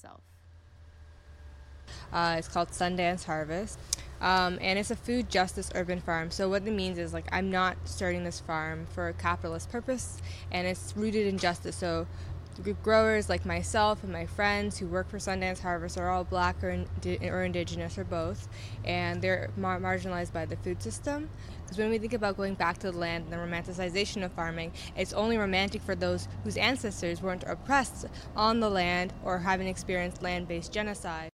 itself? Uh, it's called Sundance Harvest. Um, and it's a food justice urban farm. So what it means is like I'm not starting this farm for a capitalist purpose, and it's rooted in justice. So growers like myself and my friends who work for Sundance Harvest are all black or, or indigenous or both, and they're mar- marginalized by the food system. Because when we think about going back to the land and the romanticization of farming, it's only romantic for those whose ancestors weren't oppressed on the land or haven't experienced land based genocide.